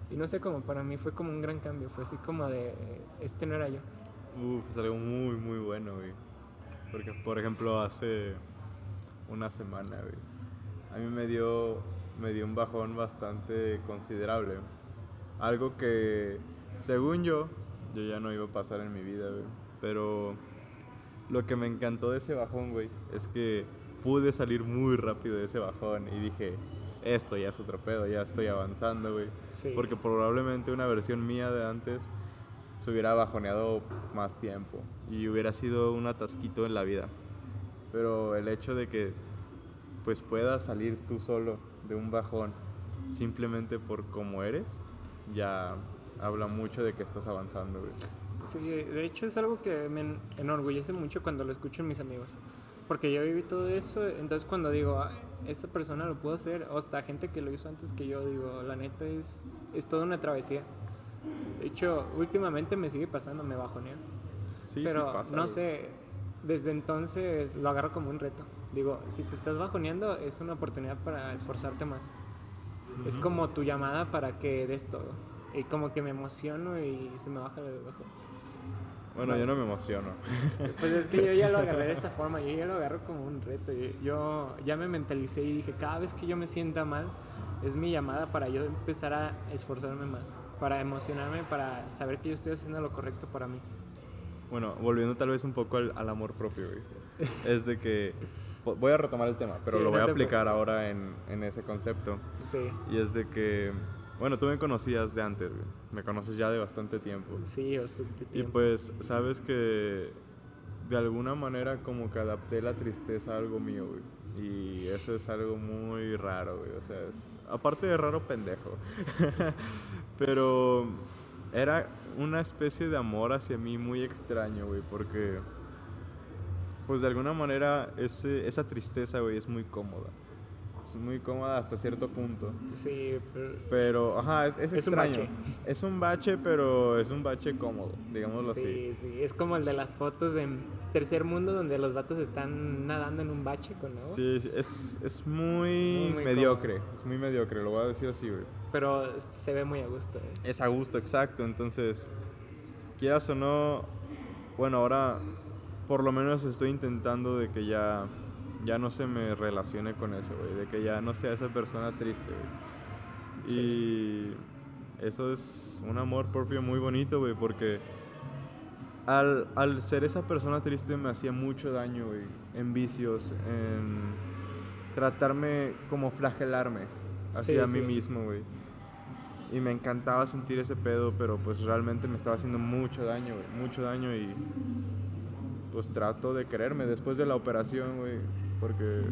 Y no sé cómo, para mí fue como un gran cambio. Fue así como de, este no era yo. Uf, es algo muy, muy bueno, güey. Porque, por ejemplo, hace una semana, güey, a mí me dio, me dio un bajón bastante considerable. Algo que, según yo, yo ya no iba a pasar en mi vida, güey. Pero lo que me encantó de ese bajón, güey, es que pude salir muy rápido de ese bajón y dije, esto ya es otro pedo, ya estoy avanzando, güey. Sí. Porque probablemente una versión mía de antes se hubiera bajoneado más tiempo y hubiera sido un atasquito en la vida. Pero el hecho de que pues puedas salir tú solo de un bajón simplemente por cómo eres, ya habla mucho de que estás avanzando, güey. Sí, de hecho es algo que me en- enorgullece mucho cuando lo escucho en mis amigos. Porque yo viví todo eso, entonces cuando digo, "Ah, esa persona lo pudo hacer, o hasta gente que lo hizo antes que yo, digo, la neta es, es toda una travesía. De hecho, últimamente me sigue pasando, me bajoneo. Sí, pero sí pasa. no güey. sé, desde entonces lo agarro como un reto. Digo, si te estás bajoneando es una oportunidad para esforzarte más. Es Ujú. como tu llamada para que des todo. Y como que me emociono y se me baja el bajón. Bueno, yo no me emociono. *laughs* Pues es que yo ya lo agarré de esta *laughs* forma, yo ya lo agarro como un reto. Yo, yo ya me mentalicé y dije, cada vez que yo me sienta mal, es mi llamada para yo empezar a esforzarme más, para emocionarme, para saber que yo estoy haciendo lo correcto para mí. Bueno, volviendo tal vez un poco al, al amor propio, güey. *laughs* Es de que voy a retomar el tema, pero Sí, lo voy no a te aplicar ahora en, en ese concepto. Sí, Y es de que, bueno, tú me conocías de antes, güey. Me conoces ya de bastante tiempo. sí, bastante Y tiempo. pues, sabes que de alguna manera como que adapté la tristeza a algo mío, güey. Y eso es algo muy raro, güey. O sea, es, aparte de raro pendejo. *laughs* Pero era una especie de amor hacia mí muy extraño, güey, porque pues de alguna manera ese, esa tristeza, güey, es muy cómoda. Es muy cómoda hasta cierto punto. Sí, pero... Pero, ajá, es, es Es un extraño. bache. Es un bache, pero es un bache cómodo, digámoslo así. Sí, sí, es como el de las fotos en tercer mundo donde los vatos están nadando en un bache con agua. Sí, sí, es, es muy, Muy, muy mediocre. Es muy mediocre, lo voy a decir así, güey. Pero se ve muy a gusto. eh. Es a gusto, exacto. Entonces, quieras o no, bueno, ahora por lo menos estoy intentando de que ya, ya no se me relacione con eso, güey. De que ya no sea esa persona triste, güey. Y eso es un amor propio muy bonito, güey, porque al, al ser esa persona triste me hacía mucho daño, güey. En vicios, en tratarme como flagelarme hacia Sí, mí sí. mismo, güey. Y me encantaba sentir ese pedo, pero pues realmente me estaba haciendo mucho daño, güey. Mucho daño y pues trato de quererme después de la operación, güey. Porque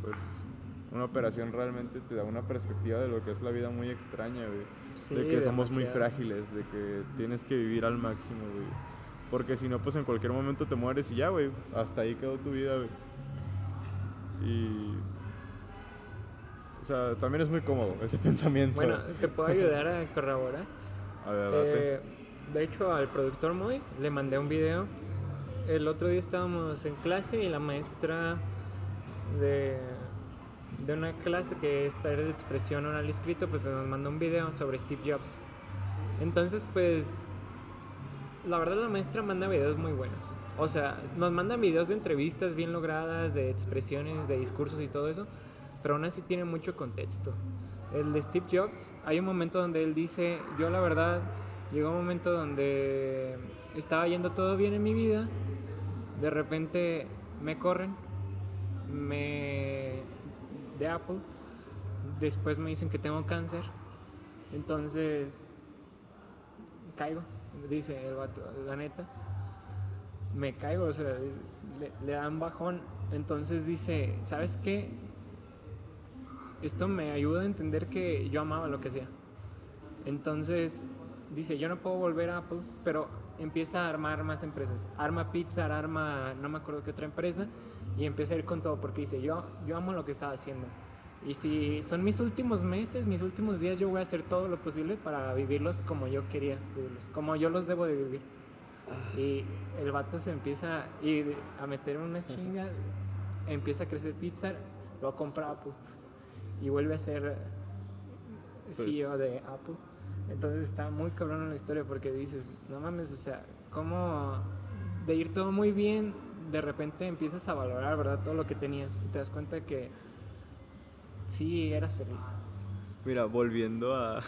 pues una operación realmente te da una perspectiva de lo que es la vida muy extraña, güey. Sí, de que somos muy frágiles, de que tienes que vivir al máximo, güey. Porque si no, pues en cualquier momento te mueres y ya, güey. Hasta ahí quedó tu vida, güey. Y... O sea, también es muy cómodo *laughs* ese pensamiento. Bueno, te puedo ayudar a corroborar. a ver. Eh, de hecho, al productor Moy le mandé un video. El otro día estábamos en clase y la maestra de, una clase que es taller de expresión oral y escrito, pues nos mandó un video sobre Steve Jobs. Entonces, pues, la verdad la maestra manda videos muy buenos. O sea, nos mandan videos de entrevistas bien logradas, de expresiones, de discursos y todo eso, pero aún así tiene mucho contexto. El de Steve Jobs, hay un momento donde él dice, yo la verdad, llegó un momento donde estaba yendo todo bien en mi vida, de repente me corren, me de Apple, después me dicen que tengo cáncer, entonces caigo, dice el vato, la neta, me caigo, o sea, le, le dan bajón, entonces dice, ¿sabes qué? Esto me ayuda a entender que yo amaba lo que hacía. Entonces dice, yo no puedo volver a Apple, pero empieza a armar más empresas. Arma Pizza, arma, no me acuerdo qué otra empresa, y empieza a ir con todo, porque dice, yo, yo amo lo que estaba haciendo. Y si son mis últimos meses, mis últimos días, yo voy a hacer todo lo posible para vivirlos como yo quería vivirlos, como yo los debo de vivir. Y el vato se empieza a, ir a meter una *laughs* chinga, empieza a crecer pizza, lo compra Apple y vuelve a ser CEO Pues- de Apple. Entonces está muy cabrón la historia porque dices, no mames, o sea, cómo de ir todo muy bien, de repente empiezas a valorar, ¿verdad? Todo lo que tenías y te das cuenta que sí eras feliz. Mira, volviendo a,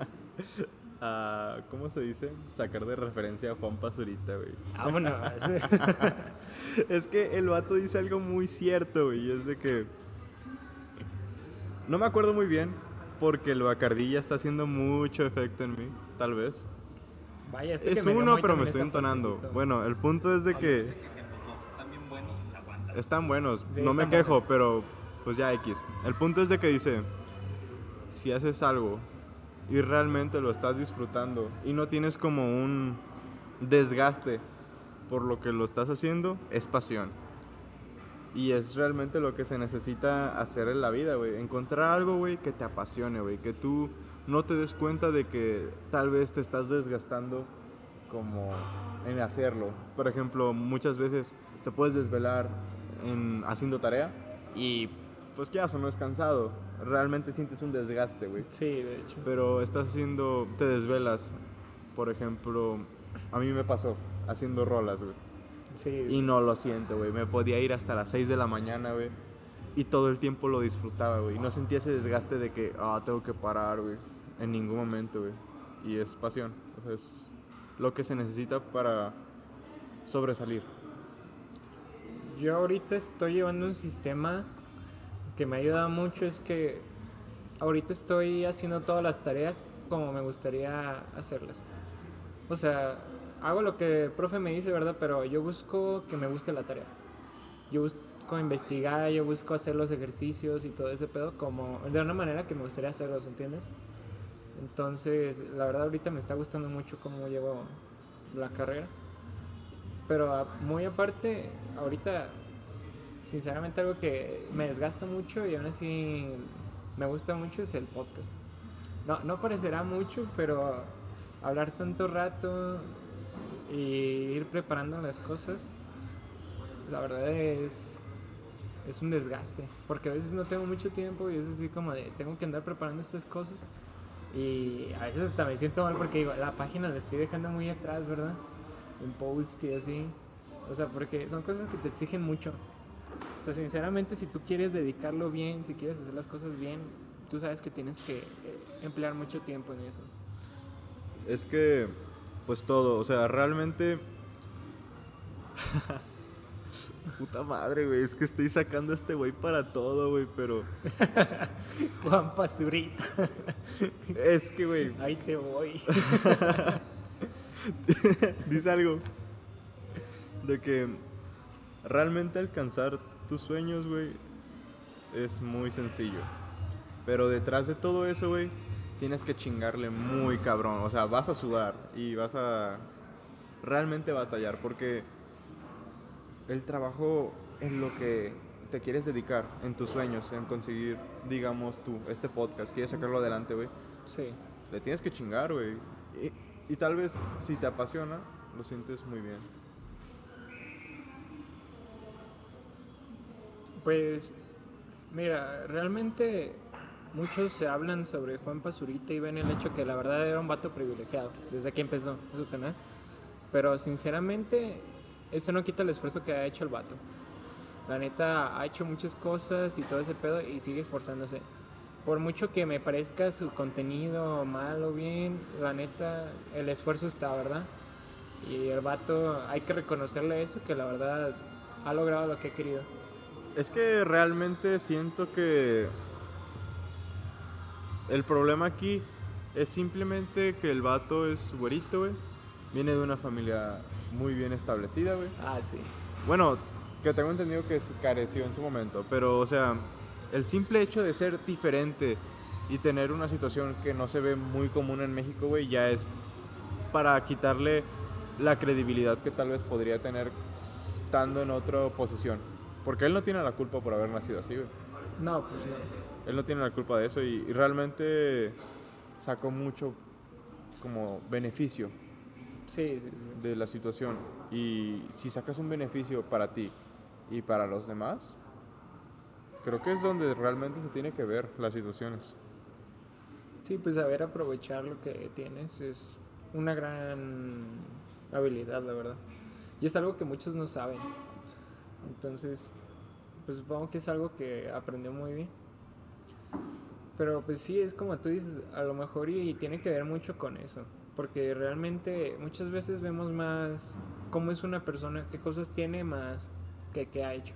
*laughs* a. ¿Cómo se dice? Sacar de referencia a Juan Pazurita, güey. Vámonos. *laughs* Es que el vato dice algo muy cierto, güey. y Es de que. No me acuerdo muy bien, porque el Bacardí ya está haciendo mucho efecto en mí, tal vez. Vaya, este Es que uno, pero me estoy está entonando. fuertecito. Bueno, el punto es de que. Sé que los dos están bien buenos y se aguantan. Están buenos, Sí, no me quejo, buenos. pero pues ya X. El punto es de que dice, si haces algo y realmente lo estás disfrutando y no tienes como un desgaste por lo que lo estás haciendo, es pasión. Y es realmente lo que se necesita hacer en la vida, güey. Encontrar algo, güey, que te apasione, güey. Que tú no te des cuenta de que tal vez te estás desgastando como en hacerlo. Por ejemplo, muchas veces te puedes desvelar en haciendo tarea y pues qué o no es cansado. Realmente sientes un desgaste, güey. Sí, de hecho. Pero estás haciendo, te desvelas. Por ejemplo, a mí me pasó haciendo rolas, güey. Sí. Y no lo siento, güey. Me podía ir hasta las 6 de la mañana, güey. Y todo el tiempo lo disfrutaba, güey. No sentía ese desgaste de que, ah, tengo que parar, güey. En ningún momento, güey. Y es pasión. O sea, es lo que se necesita para sobresalir. Yo ahorita estoy llevando un sistema que me ayuda mucho, es que ahorita estoy haciendo todas las tareas como me gustaría hacerlas. O sea, hago lo que el profe me dice, ¿verdad? Pero yo busco que me guste la tarea. Yo busco investigar, yo busco hacer los ejercicios y todo ese pedo como de una manera que me gustaría hacerlos, ¿entiendes? Entonces, la verdad ahorita me está gustando mucho cómo llevo la carrera. Pero a- muy aparte, ahorita sinceramente algo que me desgasta mucho y aún así me gusta mucho es el podcast. No, no parecerá mucho, pero hablar tanto rato y ir preparando las cosas, la verdad es, es un desgaste, porque a veces no tengo mucho tiempo y es así como de, tengo que andar preparando estas cosas y a veces hasta me siento mal porque digo, la página la estoy dejando muy atrás, ¿verdad? En post y así. O sea, porque son cosas que te exigen mucho. O sea, sinceramente, si tú quieres dedicarlo bien, si quieres hacer las cosas bien, tú sabes que tienes que eh, emplear mucho tiempo en eso. Es que, pues todo, o sea, realmente... *laughs* Puta madre, güey, es que estoy sacando a este güey para todo, güey, pero... *laughs* Juan Pazurita. *laughs* Es que, güey, Ahí te voy. dice algo de que realmente alcanzar tus sueños, güey, es muy sencillo. Pero detrás de todo eso, güey, tienes que chingarle muy cabrón. O sea, vas a sudar y vas a realmente batallar porque el trabajo en lo que te quieres dedicar, en tus sueños, en conseguir, digamos tú, este podcast, quieres sacarlo adelante, güey, Sí. le tienes que chingar, güey. Y, y tal vez si te apasiona, lo sientes muy bien. Pues, mira, realmente muchos se hablan sobre Juan Pazurita y ven el hecho que la verdad era un vato privilegiado desde que empezó su canal. Pero sinceramente, eso no quita el esfuerzo que ha hecho el vato. La neta ha hecho muchas cosas y todo ese pedo y sigue esforzándose. Por mucho que me parezca su contenido mal o bien, la neta, el esfuerzo está, ¿verdad? Y el vato, hay que reconocerle eso, que la verdad ha logrado lo que ha querido. Es que realmente siento que el problema aquí es simplemente que el vato es güerito, güey. Viene de una familia muy bien establecida, güey. Ah, sí. Bueno, que tengo entendido que careció en su momento, pero o sea, el simple hecho de ser diferente y tener una situación que no se ve muy común en México, güey, ya es para quitarle la credibilidad que tal vez podría tener estando en otra posición. Porque él no tiene la culpa por haber nacido así, güey. No, pues no. Él no tiene la culpa de eso y, y realmente sacó mucho como beneficio Sí, sí, sí. de la situación. Y si sacas un beneficio para ti y para los demás, creo que es donde realmente se tiene que ver las situaciones. Sí, pues saber aprovechar lo que tienes es una gran habilidad, la verdad. Y es algo que muchos no saben. Entonces, pues supongo que es algo que aprendió muy bien. Pero pues sí, es como tú dices, a lo mejor y, tiene que ver mucho con eso. Porque realmente muchas veces vemos más cómo es una persona, qué cosas tiene más que qué ha hecho.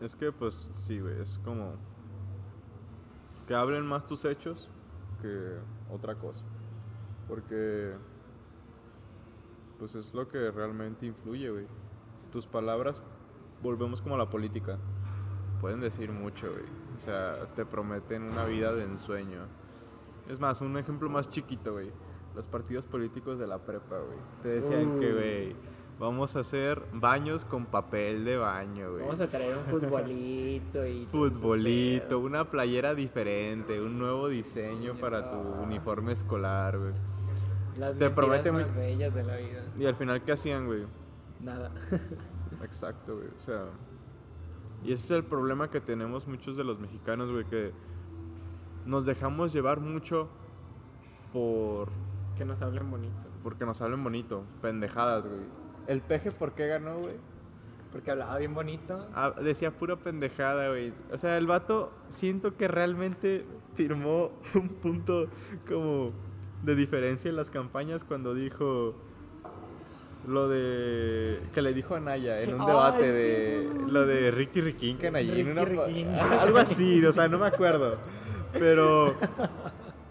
Es que pues sí, es como que hablen más tus hechos que otra cosa. Porque pues es lo que realmente influye. Tus palabras, volvemos como a la política. Pueden decir mucho, güey. O sea, te prometen una vida de ensueño. Es más, un ejemplo más chiquito, güey. Los partidos políticos de la prepa, güey. Te decían que, güey, vamos a hacer baños con papel de baño, güey. Vamos a traer un futbolito y... Futbolito, una playera diferente, un nuevo diseño para tu uniforme escolar, güey. Las Te mentiras promete muy- más bellas de la vida. Y al final, ¿qué hacían, güey? Nada. *laughs* Exacto, güey. O sea, y ese es el problema que tenemos muchos de los mexicanos, güey, que nos dejamos llevar mucho por que nos hablen bonito. porque nos hablen bonito, pendejadas, güey. El peje, ¿por qué ganó, güey? Porque hablaba bien bonito. Ah, decía pura pendejada, güey. O sea, el vato siento que realmente firmó un punto como de diferencia en las campañas cuando dijo lo de que le dijo a Naya en un Ay, debate sí, de sí, sí, lo de Ricky Riquín allí en Ricky una Riquín. *laughs* algo así, o sea, no me acuerdo. Pero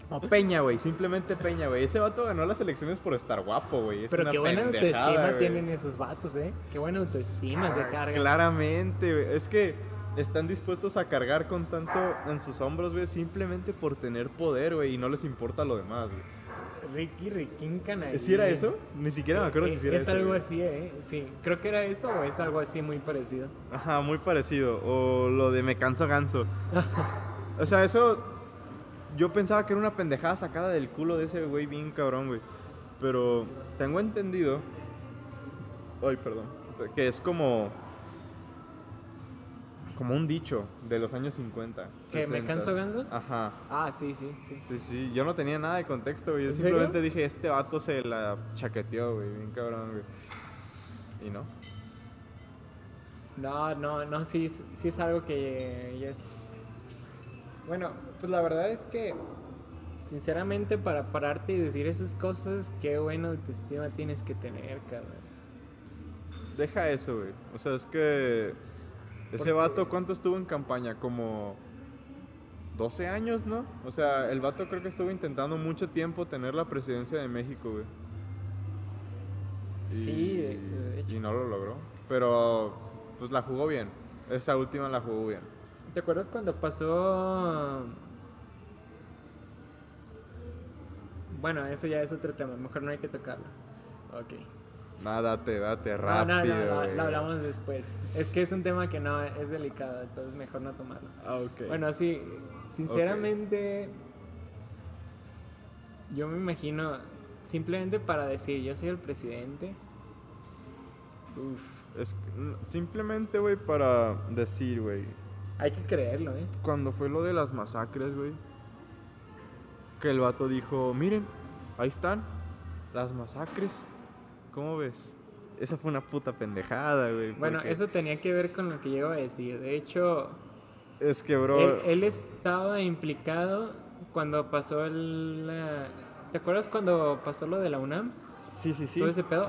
o Peña, güey, simplemente Peña, güey. Ese vato ganó las elecciones por estar guapo, güey. Es Pero una qué buena autoestima tienen esos vatos, ¿eh? Qué buena autoestima se cargan. Claramente, güey. Es que están dispuestos a cargar con tanto en sus hombros, güey, simplemente por tener poder, güey, y no les importa lo demás, güey. Ricky Riquín Canallín. ¿Sí era eso? Ni siquiera me acuerdo Eh, que sí era Es eso. algo güey. así, ¿eh? Sí. Creo que era eso o es algo así muy parecido. Ajá, muy parecido. O lo de me canso ganso. o sea, eso. Yo pensaba que era una pendejada sacada del culo de ese güey bien cabrón, güey. Pero tengo entendido. Ay, perdón. Que es como. Como un dicho de los años 50. ¿Que me 60s. canso ganso? Ajá. Ah, sí, sí, sí. Sí, sí, yo no tenía nada de contexto, güey. Yo ¿En simplemente serio? dije, este vato se la chaqueteó, güey. Bien cabrón, güey. Y no. No, no, no, sí, sí es algo que ya es... Bueno, pues la verdad es que, sinceramente, para pararte y decir esas cosas, qué buena autoestima tienes que tener, cabrón. Deja eso, güey. O sea, es que. Ese vato, ¿cuánto estuvo en campaña? Como. 12 años, ¿no? O sea, el vato creo que estuvo intentando mucho tiempo tener la presidencia de México, güey. Sí, de hecho. Y no lo logró. Pero, pues la jugó bien. Esa última la jugó bien. ¿Te acuerdas cuando pasó... Bueno, eso ya es otro tema, mejor no hay que tocarlo. Ok. Nada, date, date, No, rápido. no, no, no, lo hablamos después. Es que es un tema que no es delicado, entonces mejor no tomarlo. Ah, ok. Bueno, sí, sinceramente, yo me imagino, simplemente para decir, yo soy el presidente. Uf, Es simplemente, güey, para decir, güey. hay que creerlo, ¿eh? Cuando fue lo de las masacres, güey. Que el vato dijo, miren, ahí están, las masacres. ¿Cómo ves? Esa fue una puta pendejada, güey. Bueno, porque eso tenía que ver con lo que llego a decir. De hecho, Es que, bro... él, él estaba implicado cuando pasó el... la- ¿Te acuerdas cuando pasó lo de la UNAM? sí, sí, sí. Todo ese pedo.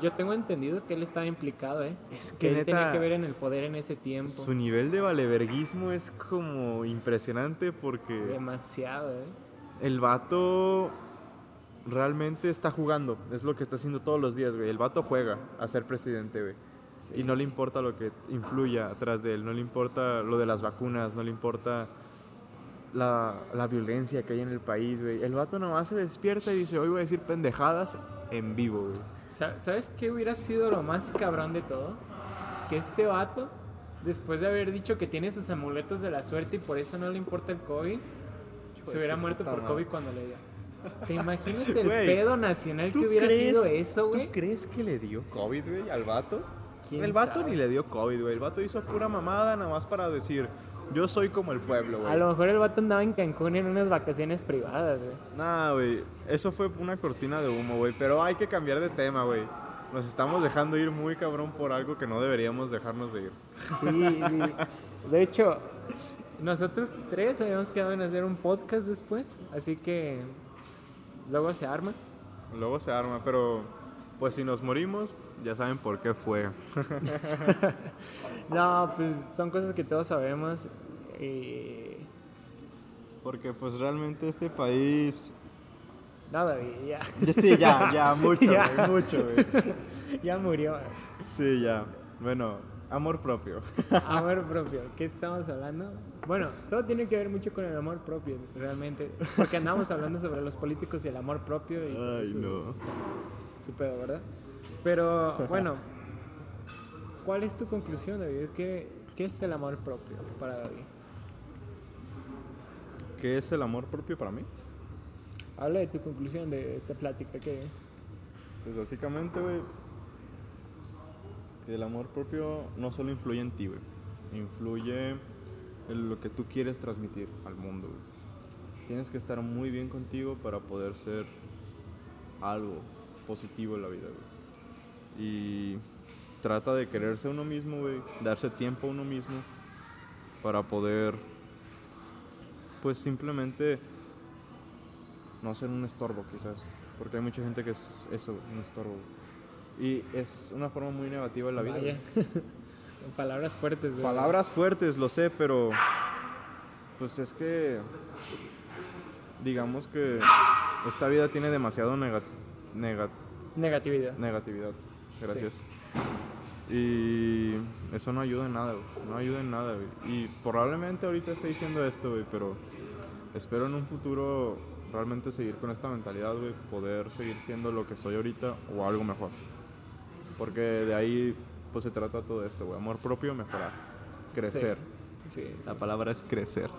Yo tengo entendido que él estaba implicado, ¿eh? Es que que él neta, tenía que ver en el poder en ese tiempo. Su nivel de valeverguismo es como impresionante porque Demasiado, ¿eh? el vato realmente está jugando. Es lo que está haciendo todos los días, güey. El vato juega a ser presidente, güey. Sí. Y no le importa lo que influya atrás de él, no le importa lo de las vacunas, no le importa la, la violencia que hay en el país, güey. El vato nomás se despierta y dice, hoy voy a decir pendejadas en vivo, güey. Sa- ¿Sabes qué hubiera sido lo más cabrón de todo? Que este vato, después de haber dicho que tiene sus amuletos de la suerte y por eso no le importa el COVID, se hubiera muerto por madre. COVID cuando le dio. ¿Te imaginas el pedo nacional que ¿Tú hubiera sido eso, güey? ¿Tú crees que le dio COVID, güey, al vato? ¿Quién El vato sabe? ni le dio COVID, güey. El vato hizo pura mamada nada más para decir, yo soy como el pueblo, A güey. lo mejor el vato andaba en Cancún en unas vacaciones privadas, güey. Nah, güey. Eso fue una cortina de humo, güey. Pero hay que cambiar de tema, güey. Nos estamos dejando ir muy cabrón por algo que no deberíamos dejarnos de ir. Sí, sí. De hecho, nosotros tres habíamos quedado en hacer un podcast después, así que luego se arma. Luego se arma, pero pues si nos morimos, ya saben por qué fue. *laughs* No, pues son cosas que todos sabemos. Y... Porque pues realmente este país... No, David, ya. Sí, ya, ya, *laughs* mucho, Ya. mucho, güey. *laughs* ya murió. Sí, ya. Bueno, amor propio. Amor propio. ¿Qué estamos hablando? Bueno, todo tiene que ver mucho con el amor propio, realmente. Porque andamos hablando sobre los políticos y el amor propio y todo Ay, su, no. su pedo, ¿verdad? Pero, bueno, ¿cuál es tu conclusión, David? ¿Qué, qué es el amor propio para David? ¿Qué es el amor propio para mí? Habla de tu conclusión de esta plática que... Pues básicamente, güey, que el amor propio no solo influye en ti, güey. Influye lo que tú quieres transmitir al mundo, güey. Tienes que estar muy bien contigo para poder ser algo positivo en la vida, güey. Y trata de quererse a uno mismo, güey. Darse tiempo a uno mismo para poder, pues simplemente no ser un estorbo quizás, porque hay mucha gente que es eso, un estorbo. Y es una forma muy negativa de la vida. *laughs* Palabras fuertes. de- Palabras fuertes, lo sé, pero pues es que digamos que esta vida tiene demasiado nega- nega- Negatividad. negatividad. Gracias. Y eso no ayuda en nada, güey. No ayuda en nada, güey. Y probablemente ahorita esté diciendo esto, güey, pero espero en un futuro realmente seguir con esta mentalidad, güey, poder seguir siendo lo que soy ahorita o algo mejor. Porque de ahí, pues se trata todo esto, güey. Amor propio, mejorar, crecer. Sí, sí. La palabra es crecer.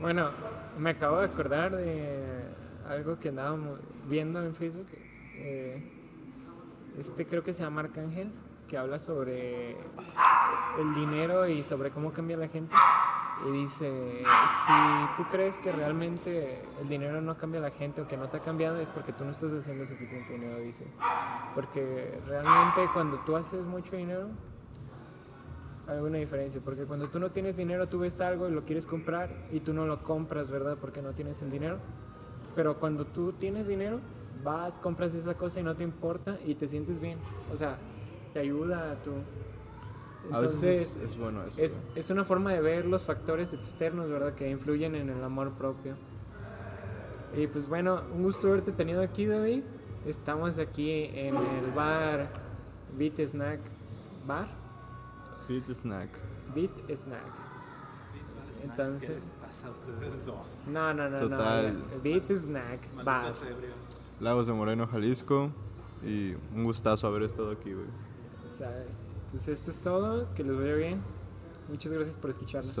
Bueno, me acabo de acordar de algo que andábamos viendo en Facebook. eh, este creo que se llama Arcángel, que habla sobre el dinero y sobre cómo cambia la gente. Y dice, si tú crees que realmente el dinero no cambia a la gente o que no te ha cambiado es porque tú no estás haciendo suficiente dinero, dice. Porque realmente cuando tú haces mucho dinero, hay una diferencia, porque cuando tú no tienes dinero, tú ves algo y lo quieres comprar y tú no lo compras, ¿verdad? Porque no tienes el dinero. Pero cuando tú tienes dinero, vas, compras esa cosa y no te importa y te sientes bien. O sea, te ayuda a tu... A veces Entonces, es, es bueno eso. es, es una forma de ver los factores externos, ¿verdad? Que influyen en el amor propio. Y pues bueno, un gusto haberte tenido aquí, David. Estamos aquí en el bar Beat Snack Bar. Beat snack. Beat Snack. ¿Qué Entonces, les pasa a ustedes dos? no, no, no, Total. no. Beat Snack Bar. Lagos de Moreno, Jalisco. Y un gustazo haber estado aquí, güey. Pues esto es todo. Que les vaya bien. Muchas gracias por escucharnos.